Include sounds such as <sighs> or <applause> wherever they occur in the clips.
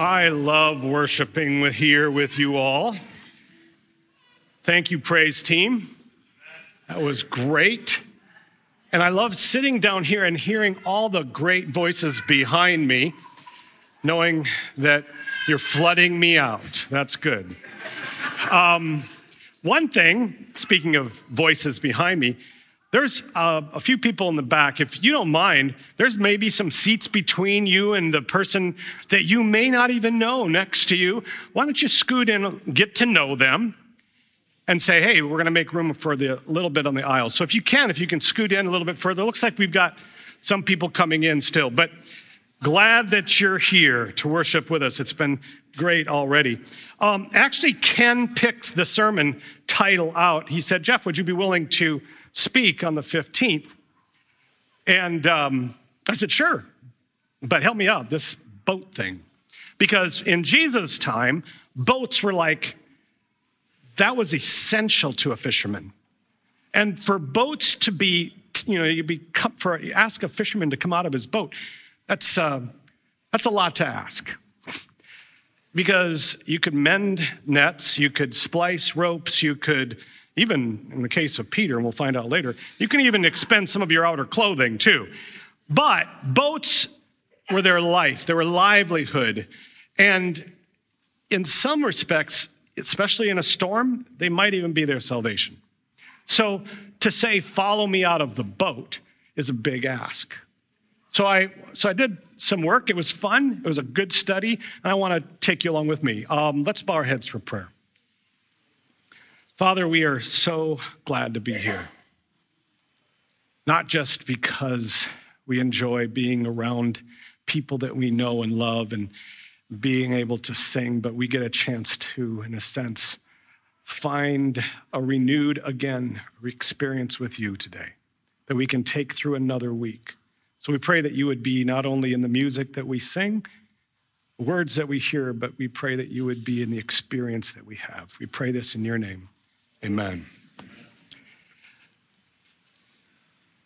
I love worshiping with, here with you all. Thank you, praise team. That was great. And I love sitting down here and hearing all the great voices behind me, knowing that you're flooding me out. That's good. Um, one thing, speaking of voices behind me, there's uh, a few people in the back. If you don't mind, there's maybe some seats between you and the person that you may not even know next to you. Why don't you scoot in, get to know them, and say, hey, we're going to make room for the little bit on the aisle. So if you can, if you can scoot in a little bit further, it looks like we've got some people coming in still. But glad that you're here to worship with us. It's been great already. Um, actually, Ken picked the sermon title out. He said, Jeff, would you be willing to? Speak on the 15th. And um, I said, sure, but help me out, this boat thing. Because in Jesus' time, boats were like, that was essential to a fisherman. And for boats to be, you know, you'd be for you ask a fisherman to come out of his boat, that's uh, that's a lot to ask. <laughs> Because you could mend nets, you could splice ropes, you could even in the case of Peter, and we'll find out later, you can even expend some of your outer clothing too. But boats were their life, their livelihood. And in some respects, especially in a storm, they might even be their salvation. So to say, follow me out of the boat is a big ask. So I, so I did some work. It was fun. It was a good study. And I want to take you along with me. Um, let's bow our heads for prayer. Father, we are so glad to be here. Not just because we enjoy being around people that we know and love and being able to sing, but we get a chance to, in a sense, find a renewed, again, experience with you today that we can take through another week. So we pray that you would be not only in the music that we sing, words that we hear, but we pray that you would be in the experience that we have. We pray this in your name. Amen.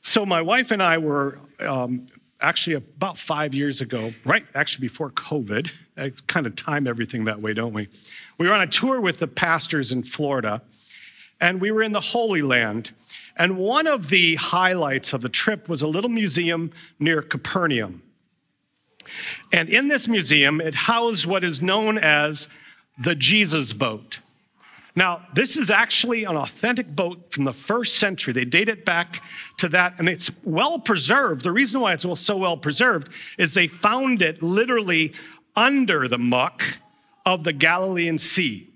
So, my wife and I were um, actually about five years ago, right? Actually, before COVID. I kind of time everything that way, don't we? We were on a tour with the pastors in Florida, and we were in the Holy Land. And one of the highlights of the trip was a little museum near Capernaum. And in this museum, it housed what is known as the Jesus boat. Now, this is actually an authentic boat from the first century. They date it back to that, and it's well preserved. The reason why it's so well preserved is they found it literally under the muck of the Galilean Sea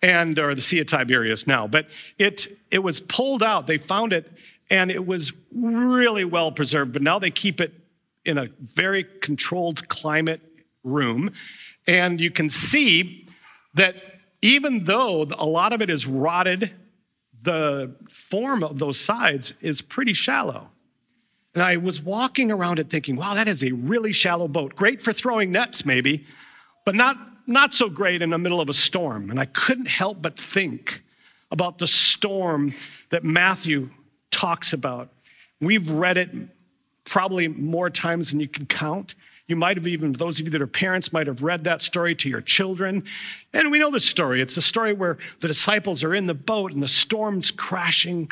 and or the Sea of Tiberias now. But it it was pulled out. They found it, and it was really well preserved. But now they keep it in a very controlled climate room, and you can see that even though a lot of it is rotted, the form of those sides is pretty shallow. And I was walking around it thinking, wow, that is a really shallow boat. Great for throwing nets, maybe, but not, not so great in the middle of a storm. And I couldn't help but think about the storm that Matthew talks about. We've read it probably more times than you can count. You might have even, those of you that are parents, might have read that story to your children. And we know the story. It's the story where the disciples are in the boat and the storm's crashing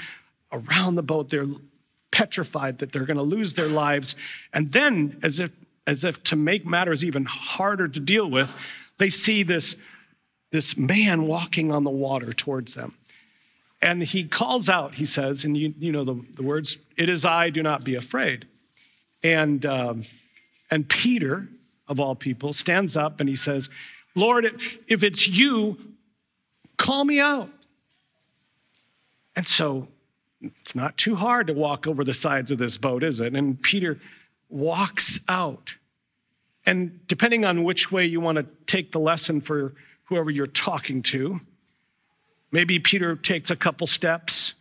around the boat. They're petrified that they're going to lose their lives. And then, as if, as if to make matters even harder to deal with, they see this, this man walking on the water towards them. And he calls out, he says, and you, you know the, the words, It is I, do not be afraid. And um, and Peter, of all people, stands up and he says, Lord, if it's you, call me out. And so it's not too hard to walk over the sides of this boat, is it? And Peter walks out. And depending on which way you want to take the lesson for whoever you're talking to, maybe Peter takes a couple steps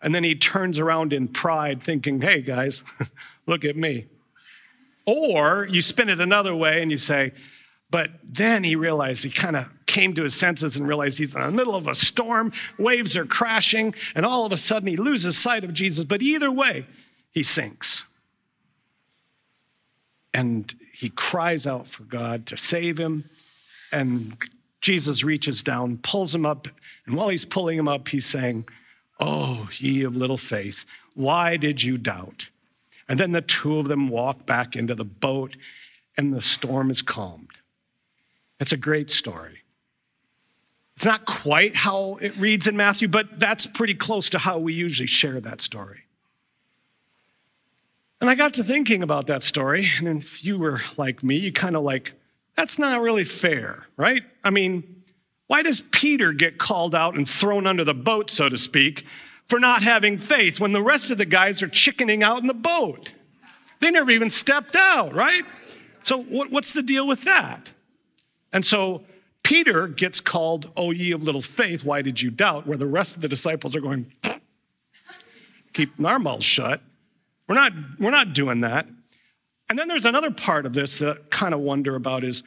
and then he turns around in pride, thinking, hey guys, <laughs> look at me. Or you spin it another way and you say, but then he realized he kind of came to his senses and realized he's in the middle of a storm, waves are crashing, and all of a sudden he loses sight of Jesus. But either way, he sinks. And he cries out for God to save him. And Jesus reaches down, pulls him up. And while he's pulling him up, he's saying, Oh, ye of little faith, why did you doubt? And then the two of them walk back into the boat, and the storm is calmed. It's a great story. It's not quite how it reads in Matthew, but that's pretty close to how we usually share that story. And I got to thinking about that story, and if you were like me, you kind of like, that's not really fair, right? I mean, why does Peter get called out and thrown under the boat, so to speak, for not having faith when the rest of the guys are chickening out in the boat? They never even stepped out, right? So, what's the deal with that? And so, Peter gets called, O ye of little faith, why did you doubt? Where the rest of the disciples are going, <laughs> keep our mouths shut. We're not, we're not doing that. And then there's another part of this that I kind of wonder about is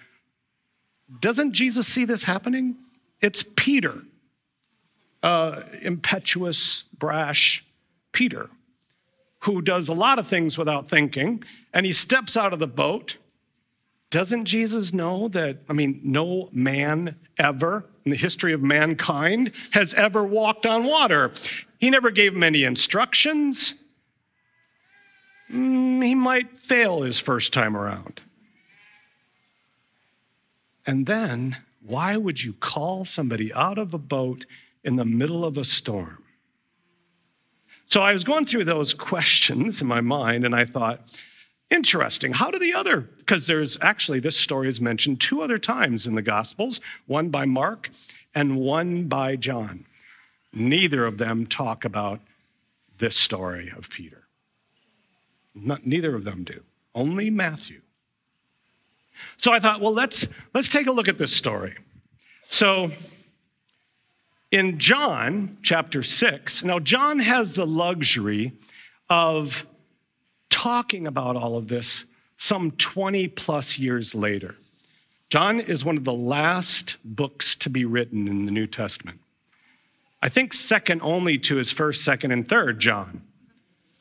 doesn't Jesus see this happening? It's Peter, uh, impetuous, brash Peter, who does a lot of things without thinking, and he steps out of the boat. Doesn't Jesus know that, I mean, no man ever in the history of mankind has ever walked on water? He never gave him any instructions. Mm, he might fail his first time around. And then, why would you call somebody out of a boat in the middle of a storm? So I was going through those questions in my mind, and I thought, interesting. How do the other, because there's actually, this story is mentioned two other times in the Gospels, one by Mark and one by John. Neither of them talk about this story of Peter. Not, neither of them do, only Matthew. So I thought, well, let's, let's take a look at this story. So in John chapter 6, now John has the luxury of talking about all of this some 20 plus years later. John is one of the last books to be written in the New Testament. I think second only to his first, second, and third John.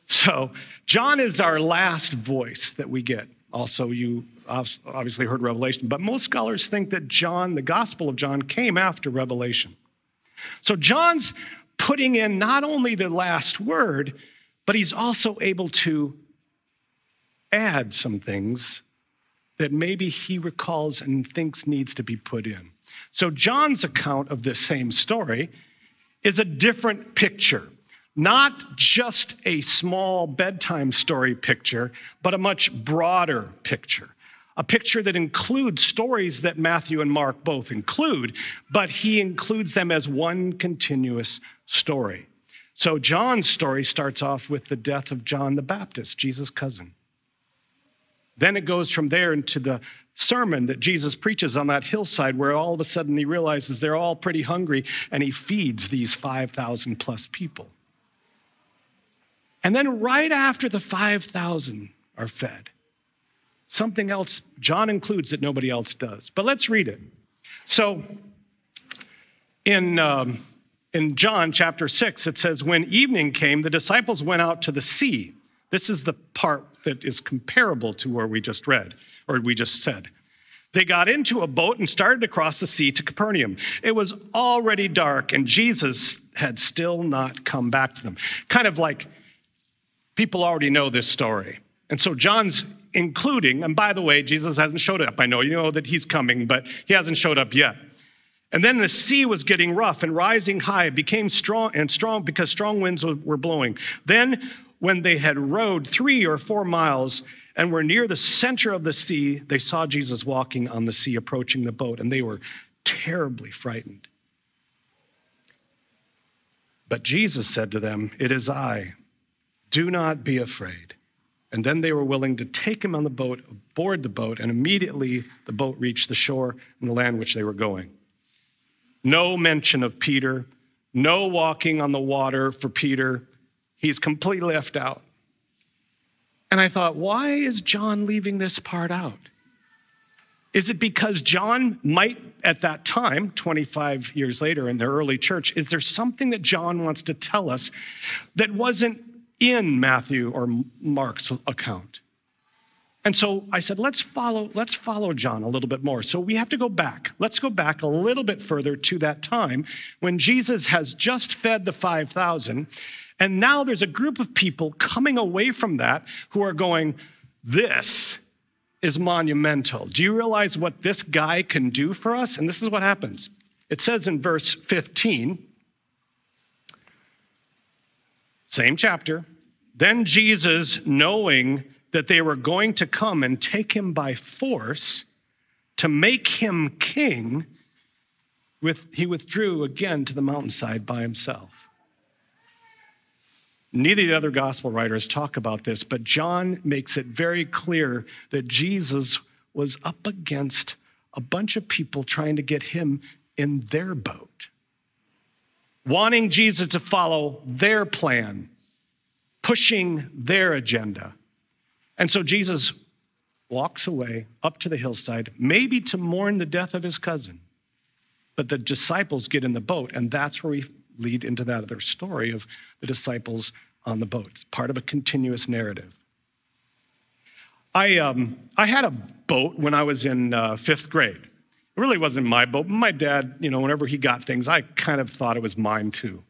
So, John is our last voice that we get. Also, you obviously heard Revelation, but most scholars think that John, the Gospel of John, came after Revelation. So, John's putting in not only the last word, but he's also able to add some things that maybe he recalls and thinks needs to be put in. So, John's account of this same story is a different picture not just a small bedtime story picture, but a much broader picture. A picture that includes stories that Matthew and Mark both include, but he includes them as one continuous story. So John's story starts off with the death of John the Baptist, Jesus' cousin. Then it goes from there into the sermon that Jesus preaches on that hillside where all of a sudden he realizes they're all pretty hungry and he feeds these 5,000 plus people. And then right after the 5,000 are fed, something else John includes that nobody else does. But let's read it. So in, um, in John chapter 6, it says, When evening came, the disciples went out to the sea. This is the part that is comparable to where we just read, or we just said. They got into a boat and started to cross the sea to Capernaum. It was already dark, and Jesus had still not come back to them. Kind of like people already know this story. And so John's including, and by the way, Jesus hasn't showed up. I know you know that he's coming, but he hasn't showed up yet. And then the sea was getting rough and rising high, it became strong and strong because strong winds were blowing. Then, when they had rowed three or four miles and were near the center of the sea, they saw Jesus walking on the sea, approaching the boat, and they were terribly frightened. But Jesus said to them, It is I do not be afraid. And then they were willing to take him on the boat, aboard the boat, and immediately the boat reached the shore and the land which they were going. No mention of Peter, no walking on the water for Peter. He's completely left out. And I thought, why is John leaving this part out? Is it because John might, at that time, 25 years later in the early church, is there something that John wants to tell us that wasn't in Matthew or Mark's account? And so I said, let's follow, let's follow John a little bit more. So we have to go back. Let's go back a little bit further to that time when Jesus has just fed the 5,000. And now there's a group of people coming away from that who are going, This is monumental. Do you realize what this guy can do for us? And this is what happens. It says in verse 15, same chapter. Then Jesus, knowing that they were going to come and take him by force to make him king, with, he withdrew again to the mountainside by himself. Neither of the other gospel writers talk about this, but John makes it very clear that Jesus was up against a bunch of people trying to get him in their boat, wanting Jesus to follow their plan, pushing their agenda. And so Jesus walks away up to the hillside, maybe to mourn the death of his cousin. But the disciples get in the boat, and that's where we lead into that other story of the disciples on the boat. It's part of a continuous narrative. I, um, I had a boat when I was in uh, fifth grade. It really wasn't my boat. My dad, you know, whenever he got things, I kind of thought it was mine too.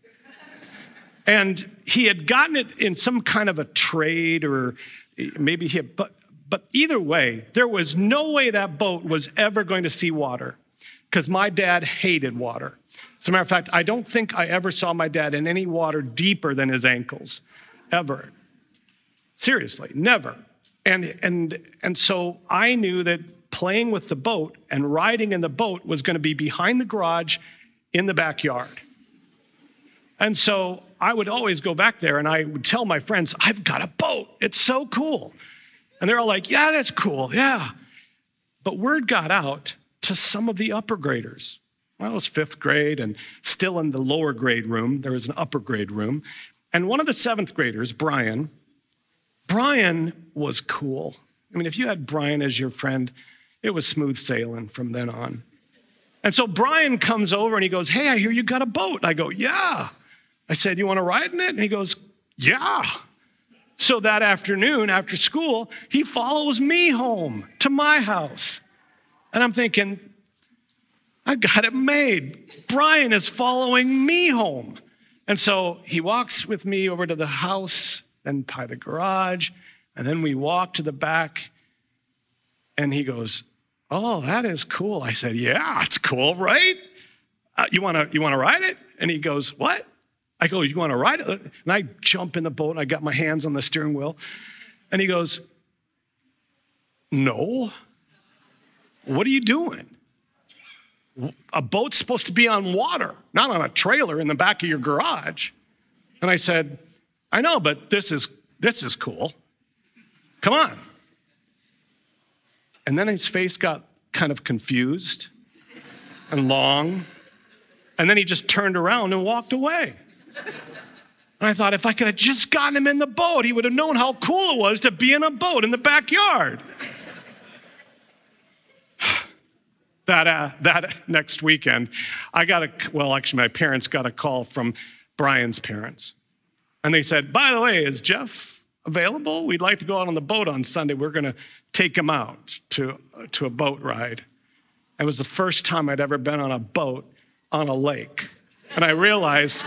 And he had gotten it in some kind of a trade or maybe he had, but, but either way, there was no way that boat was ever going to see water because my dad hated water. As a matter of fact, I don't think I ever saw my dad in any water deeper than his ankles, ever. Seriously, never. And, and, and so I knew that playing with the boat and riding in the boat was going to be behind the garage in the backyard. And so I would always go back there and I would tell my friends, I've got a boat. It's so cool. And they're all like, yeah, that's cool. Yeah. But word got out to some of the upper graders well, it was fifth grade and still in the lower grade room. There was an upper grade room. And one of the seventh graders, Brian, Brian was cool. I mean, if you had Brian as your friend, it was smooth sailing from then on. And so Brian comes over and he goes, Hey, I hear you got a boat. I go, Yeah. I said, You want to ride in it? And he goes, Yeah. So that afternoon after school, he follows me home to my house. And I'm thinking, I got it made. Brian is following me home. And so he walks with me over to the house, then by the garage, and then we walk to the back. And he goes, Oh, that is cool. I said, Yeah, it's cool, right? Uh, you wanna you wanna ride it? And he goes, What? I go, You wanna ride it? And I jump in the boat and I got my hands on the steering wheel. And he goes, No. What are you doing? a boat's supposed to be on water, not on a trailer in the back of your garage. And I said, I know, but this is this is cool. Come on. And then his face got kind of confused and long. And then he just turned around and walked away. And I thought, if I could have just gotten him in the boat, he would have known how cool it was to be in a boat in the backyard. <sighs> that, uh, that next weekend, I got a, well, actually, my parents got a call from Brian's parents. And they said, by the way, is Jeff available? We'd like to go out on the boat on Sunday. We're going to take him out to, to a boat ride. It was the first time I'd ever been on a boat on a lake. And I realized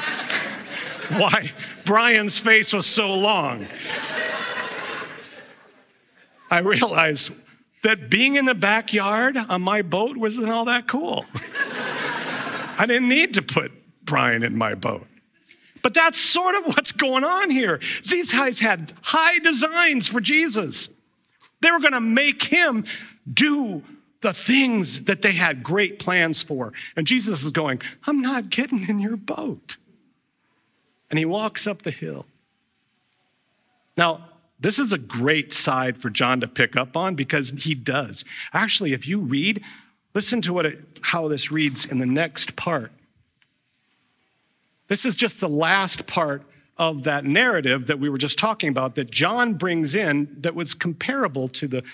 <laughs> why Brian's face was so long. I realized that being in the backyard on my boat wasn't all that cool. <laughs> I didn't need to put Brian in my boat. But that's sort of what's going on here. These guys had high designs for Jesus. They were going to make him do the things that they had great plans for. And Jesus is going, I'm not getting in your boat. And he walks up the hill. Now, this is a great side for John to pick up on because he does. Actually, if you read, listen to what it, how this reads in the next part. This is just the last part of that narrative that we were just talking about that John brings in that was comparable to the,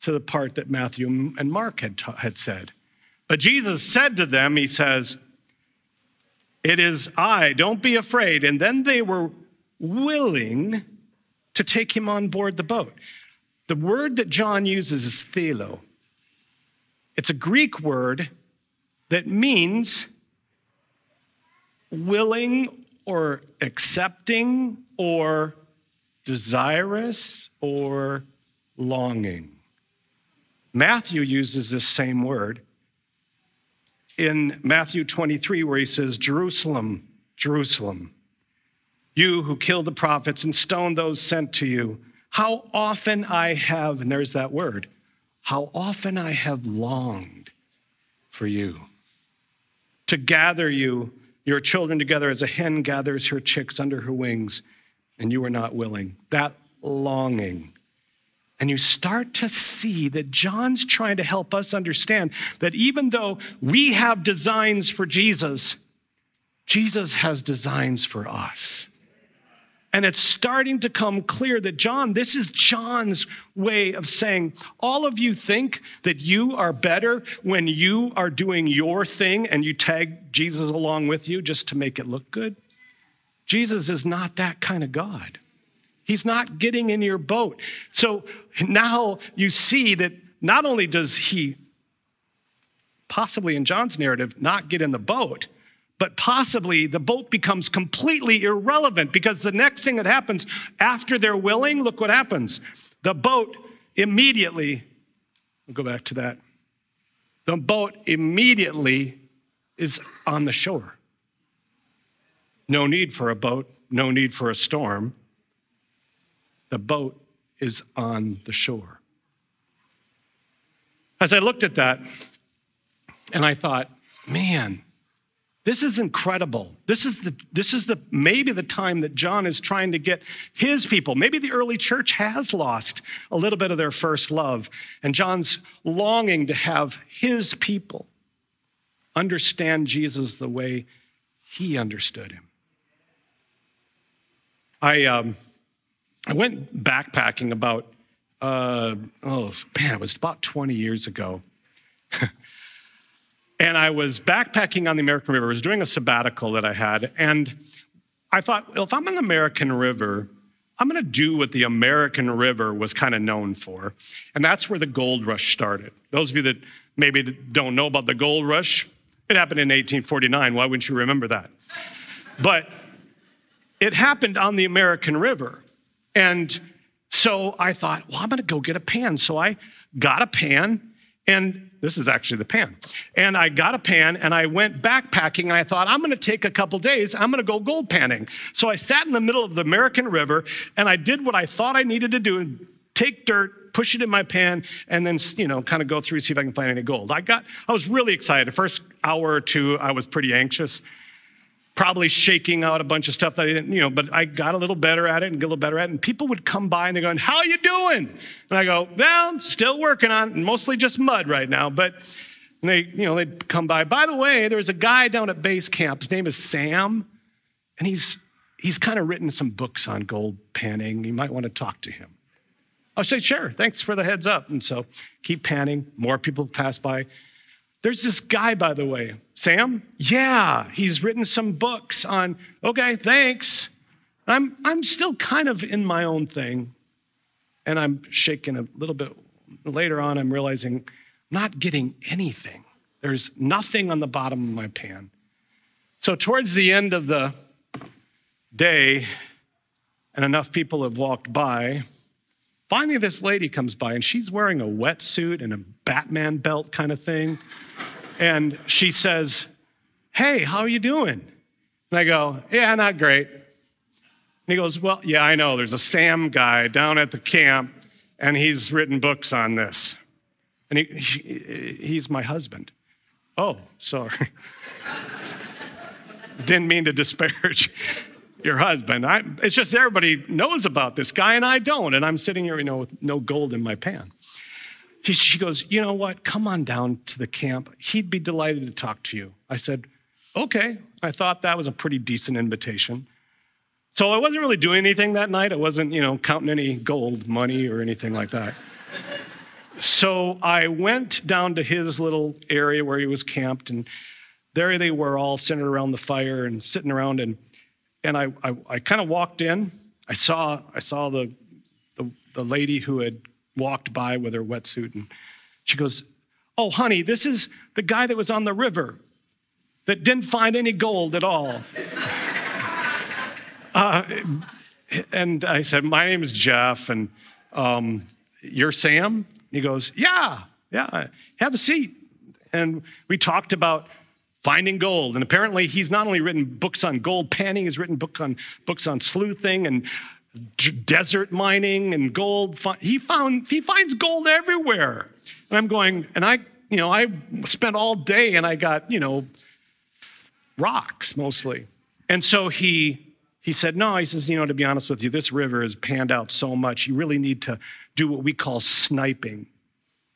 to the part that Matthew and Mark had, ta- had said. But Jesus said to them, He says, It is I, don't be afraid. And then they were willing to take him on board the boat. The word that John uses is thelo. It's a Greek word that means willing or accepting or desirous or longing. Matthew uses this same word in Matthew 23, where he says, Jerusalem, Jerusalem, you who kill the prophets and stone those sent to you, how often I have, and there's that word, how often I have longed for you to gather you, your children together as a hen gathers her chicks under her wings, and you were not willing. That longing. And you start to see that John's trying to help us understand that even though we have designs for Jesus, Jesus has designs for us. And it's starting to come clear that John, this is John's way of saying, all of you think that you are better when you are doing your thing and you tag Jesus along with you just to make it look good. Jesus is not that kind of God. He's not getting in your boat. So now you see that not only does he, possibly in John's narrative, not get in the boat, but possibly the boat becomes completely irrelevant because the next thing that happens after they're willing, look what happens. The boat immediately, we'll go back to that. The boat immediately is on the shore. No need for a boat, no need for a storm. The boat is on the shore. As I looked at that, and I thought, man, this is incredible. This is the this is the maybe the time that John is trying to get his people. Maybe the early church has lost a little bit of their first love and John's longing to have his people understand Jesus the way he understood him. I um, I went backpacking about uh, oh man, it was about 20 years ago. <laughs> And I was backpacking on the American River. I was doing a sabbatical that I had. And I thought, well, if I'm on the American River, I'm going to do what the American River was kind of known for. And that's where the gold rush started. Those of you that maybe don't know about the gold rush, it happened in 1849. Why wouldn't you remember that? But it happened on the American River. And so I thought, well, I'm going to go get a pan. So I got a pan and this is actually the pan. And I got a pan and I went backpacking and I thought, I'm gonna take a couple days, I'm gonna go gold panning. So I sat in the middle of the American River and I did what I thought I needed to do take dirt, push it in my pan, and then, you know, kind of go through, see if I can find any gold. I got, I was really excited. The first hour or two, I was pretty anxious probably shaking out a bunch of stuff that I didn't, you know, but I got a little better at it and get a little better at it. And people would come by and they're going, How you doing? And I go, Well, still working on mostly just mud right now. But they, you know, they'd come by. By the way, there's a guy down at base camp. His name is Sam, and he's he's kind of written some books on gold panning. You might want to talk to him. I'll say, sure, thanks for the heads up. And so keep panning. More people pass by. There's this guy, by the way, Sam. Yeah, he's written some books on, okay, thanks. I'm, I'm still kind of in my own thing. And I'm shaking a little bit. Later on, I'm realizing I'm not getting anything. There's nothing on the bottom of my pan. So, towards the end of the day, and enough people have walked by, finally this lady comes by and she's wearing a wetsuit and a Batman belt kind of thing. And she says, Hey, how are you doing? And I go, Yeah, not great. And he goes, Well, yeah, I know. There's a Sam guy down at the camp, and he's written books on this. And he, he he's my husband. Oh, sorry. <laughs> Didn't mean to disparage. Your husband. I, it's just everybody knows about this guy and I don't. And I'm sitting here, you know, with no gold in my pan. She, she goes, You know what? Come on down to the camp. He'd be delighted to talk to you. I said, Okay. I thought that was a pretty decent invitation. So I wasn't really doing anything that night. I wasn't, you know, counting any gold money or anything like that. so I went down to his little area where he was camped, and there they were all centered around the fire and sitting around. And, and I, I, I kind of walked in. I saw, I saw the, the, the lady who had walked by with her wetsuit, and she goes, Oh, honey, this is the guy that was on the river that didn't find any gold at all. <laughs> Uh, and I said, My name is Jeff, and um, you're Sam? He goes, Yeah, yeah, have a seat. And we talked about finding gold. And apparently, he's not only written books on gold panning, he's written book on, books on sleuthing and desert mining and gold. He, found, he finds gold everywhere. And I'm going, and I, you know, I spent all day and I got, you know, rocks mostly. And so he he said, No, he says, you know, to be honest with you, this river has panned out so much, you really need to do what we call sniping.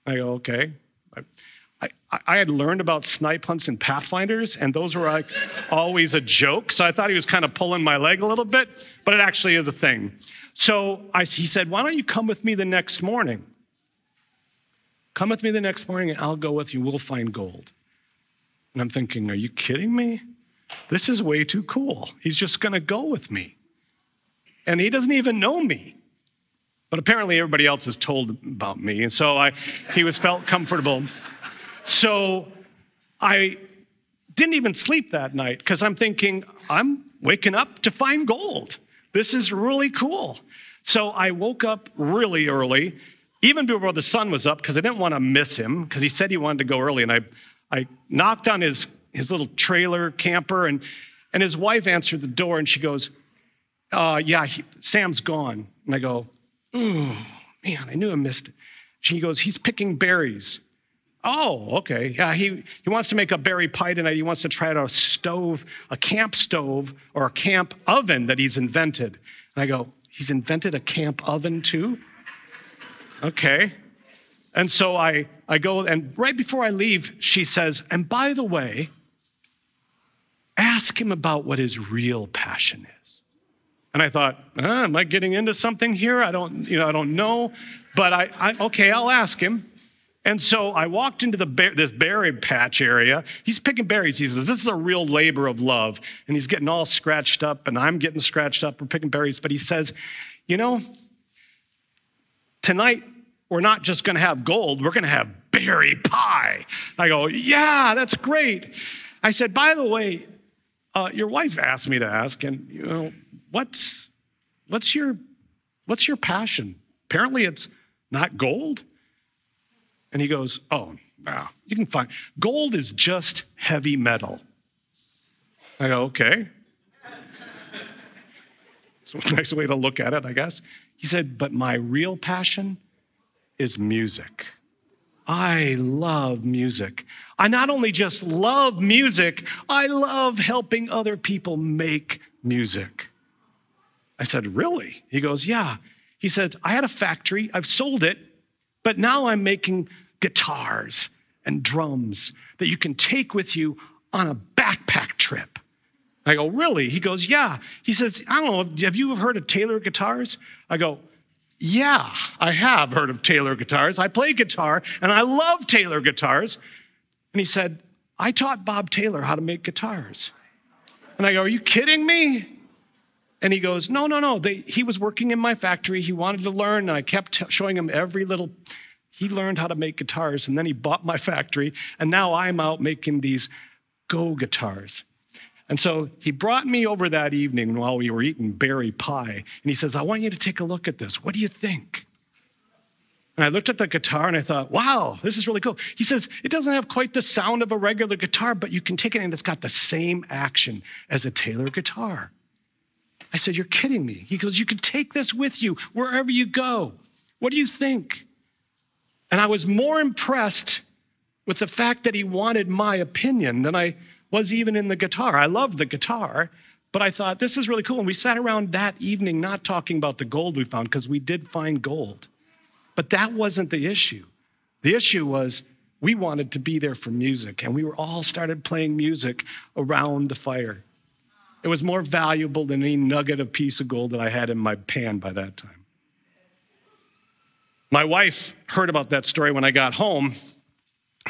I go, Okay. I, I, had learned about snipe hunts and pathfinders, and those were like always a joke. So I thought he was kind of pulling my leg a little bit, but it actually is a thing. So I, he said, Why don't you come with me the next morning? Come with me the next morning, and I'll go with you. We'll find gold. And I'm thinking, Are you kidding me? This is way too cool. He's just going to go with me. And he doesn't even know me. But apparently everybody else has told about me. And so I, he was felt comfortable. So I didn't even sleep that night because I'm thinking, I'm waking up to find gold. This is really cool. So I woke up really early, even before the sun was up, because I didn't want to miss him, because he said he wanted to go early. And I, I knocked on his his little trailer camper, and, and his wife answered the door and she goes, uh, Yeah, he, Sam's gone. And I go, Oh, man, I knew I missed it. She goes, He's picking berries. Oh, okay. Yeah, he, he wants to make a berry pie tonight. He wants to try out a stove, a camp stove or a camp oven that he's invented. And I go, He's invented a camp oven too? Okay. And so I, I go, and right before I leave, she says, And by the way, Ask him about what his real passion is. And I thought, ah, am I getting into something here? I don't, you know, I don't know. But I, I okay, I'll ask him. And so I walked into the this berry patch area. He's picking berries. He says, This is a real labor of love. And he's getting all scratched up, and I'm getting scratched up. We're picking berries. But he says, You know, tonight we're not just going to have gold, we're going to have berry pie. I go, Yeah, that's great. I said, By the way, uh, your wife asked me to ask, and you know, what's what's your what's your passion? Apparently, it's not gold. And he goes, Oh, wow, you can find gold is just heavy metal. I go, okay. <laughs> So <laughs> nice way to look at it, I guess. He said, but my real passion is music. I love music. I not only just love music, I love helping other people make music. I said, Really? He goes, Yeah. He says, I had a factory, I've sold it, but now I'm making guitars and drums that you can take with you on a backpack trip. I go, Really? He goes, Yeah. He says, I don't know, have you heard of Taylor guitars? I go, yeah, I have heard of Taylor guitars. I play guitar and I love Taylor guitars. And he said, I taught Bob Taylor how to make guitars. And I go, Are you kidding me? And he goes, No, no, no. They, he was working in my factory. He wanted to learn, and I kept t- showing him every little. He learned how to make guitars, and then he bought my factory, and now I'm out making these go guitars. And so he brought me over that evening while we were eating berry pie, and he says, I want you to take a look at this. What do you think? And I looked at the guitar and I thought, wow, this is really cool. He says, it doesn't have quite the sound of a regular guitar, but you can take it and it's got the same action as a Taylor guitar. I said, You're kidding me. He goes, You can take this with you wherever you go. What do you think? And I was more impressed with the fact that he wanted my opinion than I was even in the guitar. I loved the guitar, But I thought, this is really cool. And we sat around that evening not talking about the gold we found, because we did find gold. But that wasn't the issue. The issue was we wanted to be there for music, and we were all started playing music around the fire. It was more valuable than any nugget of piece of gold that I had in my pan by that time. My wife heard about that story when I got home.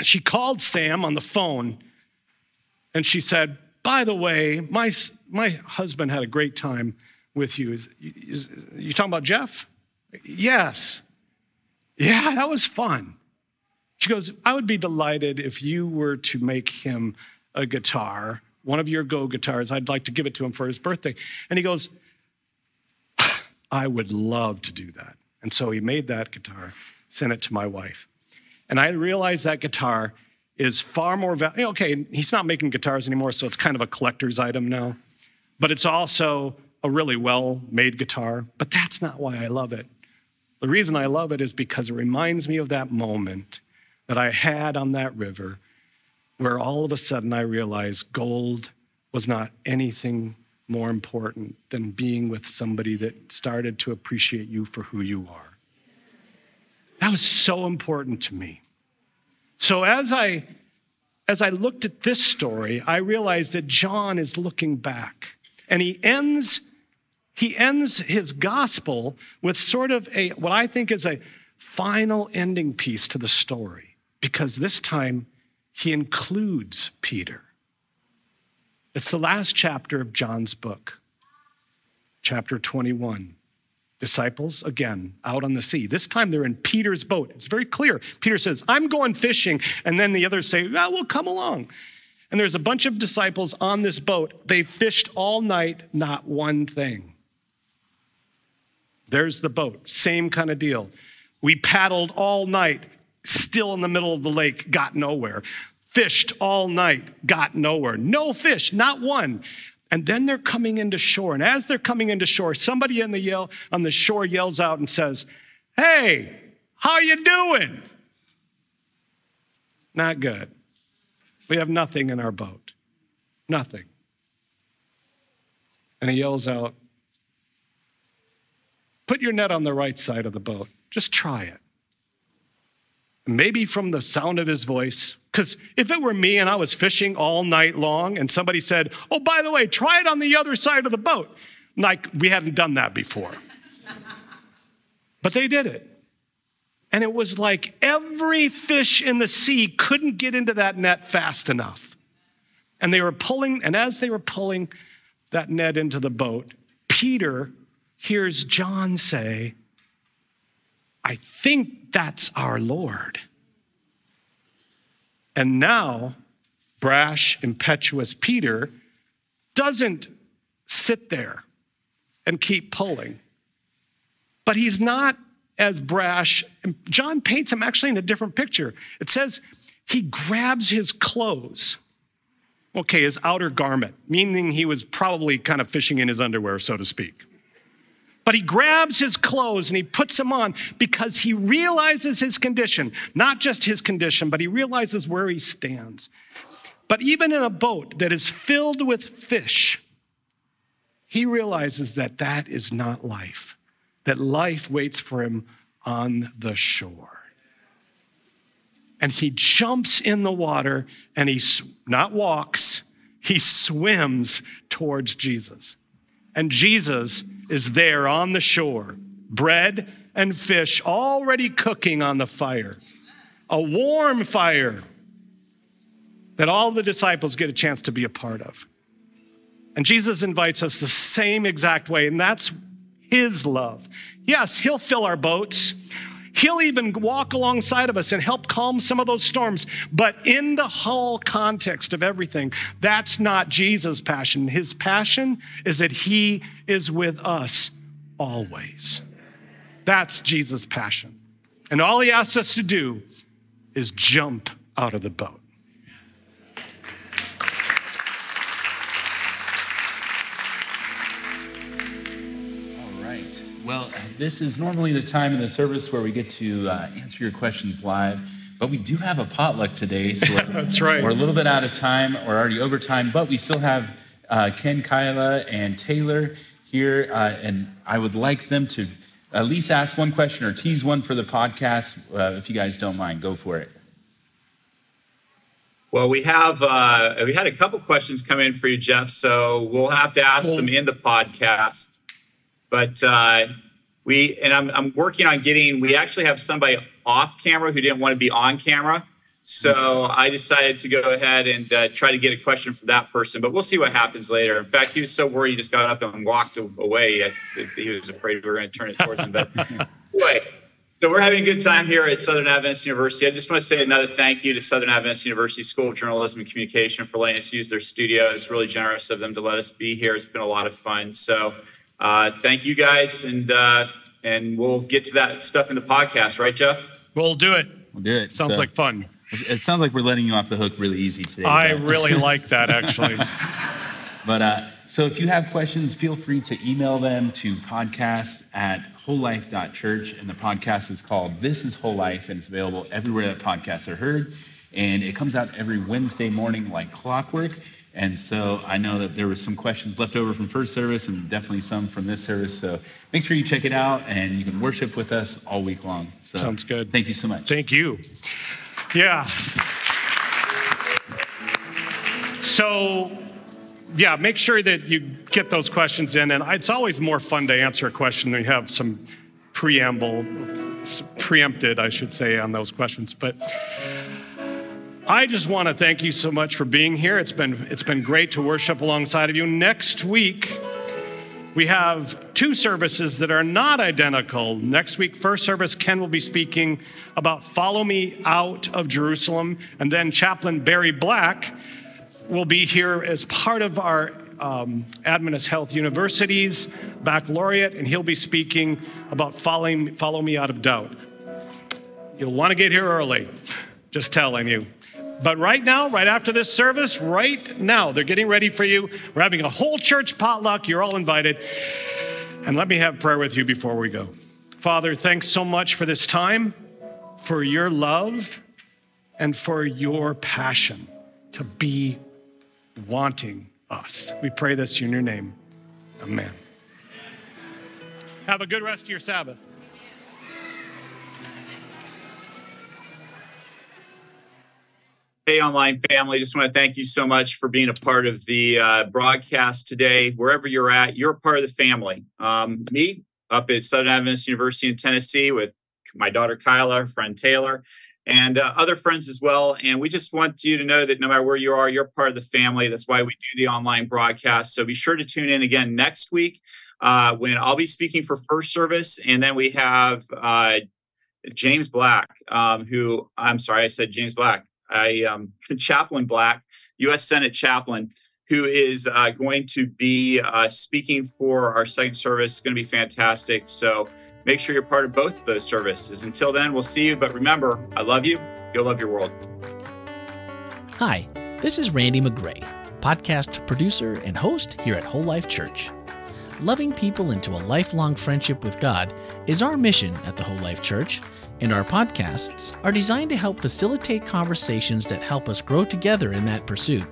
She called Sam on the phone and she said, By the way, my, my husband had a great time with you. Is, is, you talking about Jeff? Yes. Yeah, that was fun. She goes, I would be delighted if you were to make him a guitar, one of your Go guitars. I'd like to give it to him for his birthday. And he goes, I would love to do that. And so he made that guitar, sent it to my wife. And I realized that guitar is far more valuable. Okay, he's not making guitars anymore, so it's kind of a collector's item now. But it's also a really well made guitar. But that's not why I love it. The reason I love it is because it reminds me of that moment that I had on that river where all of a sudden I realized gold was not anything more important than being with somebody that started to appreciate you for who you are. That was so important to me. So as I as I looked at this story, I realized that John is looking back and he ends he ends his gospel with sort of a what I think is a final ending piece to the story because this time he includes Peter. It's the last chapter of John's book, chapter 21. Disciples, again, out on the sea. This time they're in Peter's boat. It's very clear. Peter says, I'm going fishing. And then the others say, Well, we'll come along. And there's a bunch of disciples on this boat. They fished all night, not one thing. There's the boat, same kind of deal. We paddled all night, still in the middle of the lake, got nowhere fished all night, got nowhere. No fish, not one. And then they're coming into shore. And as they're coming into shore, somebody in the yell, on the shore yells out and says, Hey, how you doing? Not good. We have nothing in our boat. Nothing. And he yells out, Put your net on the right side of the boat. Just try it. Maybe from the sound of his voice, because if it were me and I was fishing all night long and somebody said, Oh, by the way, try it on the other side of the boat, like we hadn't done that before. <laughs> but they did it. And it was like every fish in the sea couldn't get into that net fast enough. And they were pulling, and as they were pulling that net into the boat, Peter hears John say, I think that's our Lord. And now, brash, impetuous Peter doesn't sit there and keep pulling. But he's not as brash. John paints him actually in a different picture. It says he grabs his clothes, okay, his outer garment, meaning he was probably kind of fishing in his underwear, so to speak. But he grabs his clothes and he puts them on because he realizes his condition, not just his condition, but he realizes where he stands. But even in a boat that is filled with fish, he realizes that that is not life, that life waits for him on the shore. And he jumps in the water and he not walks, he swims towards Jesus. And Jesus is there on the shore, bread and fish already cooking on the fire, a warm fire that all the disciples get a chance to be a part of. And Jesus invites us the same exact way, and that's his love. Yes, he'll fill our boats. He'll even walk alongside of us and help calm some of those storms. But in the whole context of everything, that's not Jesus' passion. His passion is that he is with us always. That's Jesus' passion. And all he asks us to do is jump out of the boat. All right. Well, this is normally the time in the service where we get to uh, answer your questions live, but we do have a potluck today. So <laughs> That's right. We're a little bit out of time. We're already over time, but we still have uh, Ken, Kyla, and Taylor here, uh, and I would like them to at least ask one question or tease one for the podcast. Uh, if you guys don't mind, go for it. Well, we have uh, we had a couple questions come in for you, Jeff. So we'll have to ask them in the podcast. But uh, we and I'm I'm working on getting. We actually have somebody off camera who didn't want to be on camera. So I decided to go ahead and uh, try to get a question from that person, but we'll see what happens later. In fact, he was so worried he just got up and walked away. He was afraid we were going to turn it towards him. But <laughs> anyway, so we're having a good time here at Southern Adventist University. I just want to say another thank you to Southern Adventist University School of Journalism and Communication for letting us use their studio. It's really generous of them to let us be here. It's been a lot of fun. So uh, thank you guys, and uh, and we'll get to that stuff in the podcast, right, Jeff? We'll do it. We'll do it. Sounds So- like fun. It sounds like we're letting you off the hook really easy today. I but- really <laughs> like that, actually. <laughs> But uh, so if you have questions, feel free to email them to podcast at wholelife.church. And the podcast is called This is Whole Life, and it's available everywhere that podcasts are heard. And it comes out every Wednesday morning like clockwork. And so I know that there was some questions left over from first service and definitely some from this service. So make sure you check it out and you can worship with us all week long. So Sounds good. Thank you so much. Thank you. Yeah. So, yeah, make sure that you get those questions in. And it's always more fun to answer a question when you have some preamble, preempted, I should say, on those questions. But I just want to thank you so much for being here. It's been, it's been great to worship alongside of you. Next week, we have two services that are not identical. Next week, first service, Ken will be speaking about Follow Me Out of Jerusalem. And then Chaplain Barry Black will be here as part of our um, Adventist Health University's baccalaureate, and he'll be speaking about following, Follow Me Out of Doubt. You'll want to get here early, just telling you. But right now, right after this service, right now, they're getting ready for you. We're having a whole church potluck. You're all invited. And let me have prayer with you before we go. Father, thanks so much for this time, for your love, and for your passion to be wanting us. We pray this in your name. Amen. Have a good rest of your Sabbath. Hey, online family, just want to thank you so much for being a part of the uh, broadcast today. Wherever you're at, you're part of the family. Um, me up at Southern Adventist University in Tennessee with my daughter Kyla, friend Taylor, and uh, other friends as well. And we just want you to know that no matter where you are, you're part of the family. That's why we do the online broadcast. So be sure to tune in again next week uh, when I'll be speaking for first service. And then we have uh, James Black, um, who I'm sorry, I said James Black. I um, <laughs> Chaplain Black, U.S. Senate chaplain, who is uh, going to be uh, speaking for our second service. It's going to be fantastic. So make sure you're part of both of those services. Until then, we'll see you. But remember, I love you. Go love your world. Hi, this is Randy Magray, podcast producer and host here at Whole Life Church. Loving people into a lifelong friendship with God is our mission at the Whole Life Church, and our podcasts are designed to help facilitate conversations that help us grow together in that pursuit.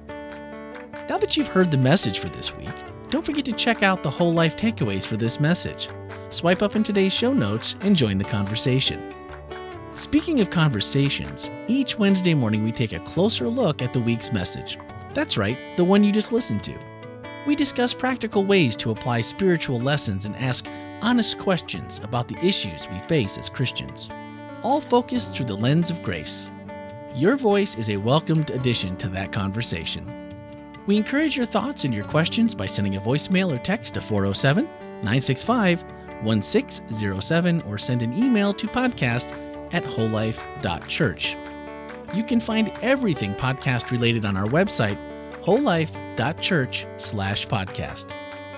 Now that you've heard the message for this week, don't forget to check out the Whole Life takeaways for this message. Swipe up in today's show notes and join the conversation. Speaking of conversations, each Wednesday morning we take a closer look at the week's message. That's right, the one you just listened to. We discuss practical ways to apply spiritual lessons and ask honest questions about the issues we face as Christians, all focused through the lens of grace. Your voice is a welcomed addition to that conversation. We encourage your thoughts and your questions by sending a voicemail or text to 407 965 1607 or send an email to podcast at wholelife.church. You can find everything podcast related on our website, wholelife.church slash podcast.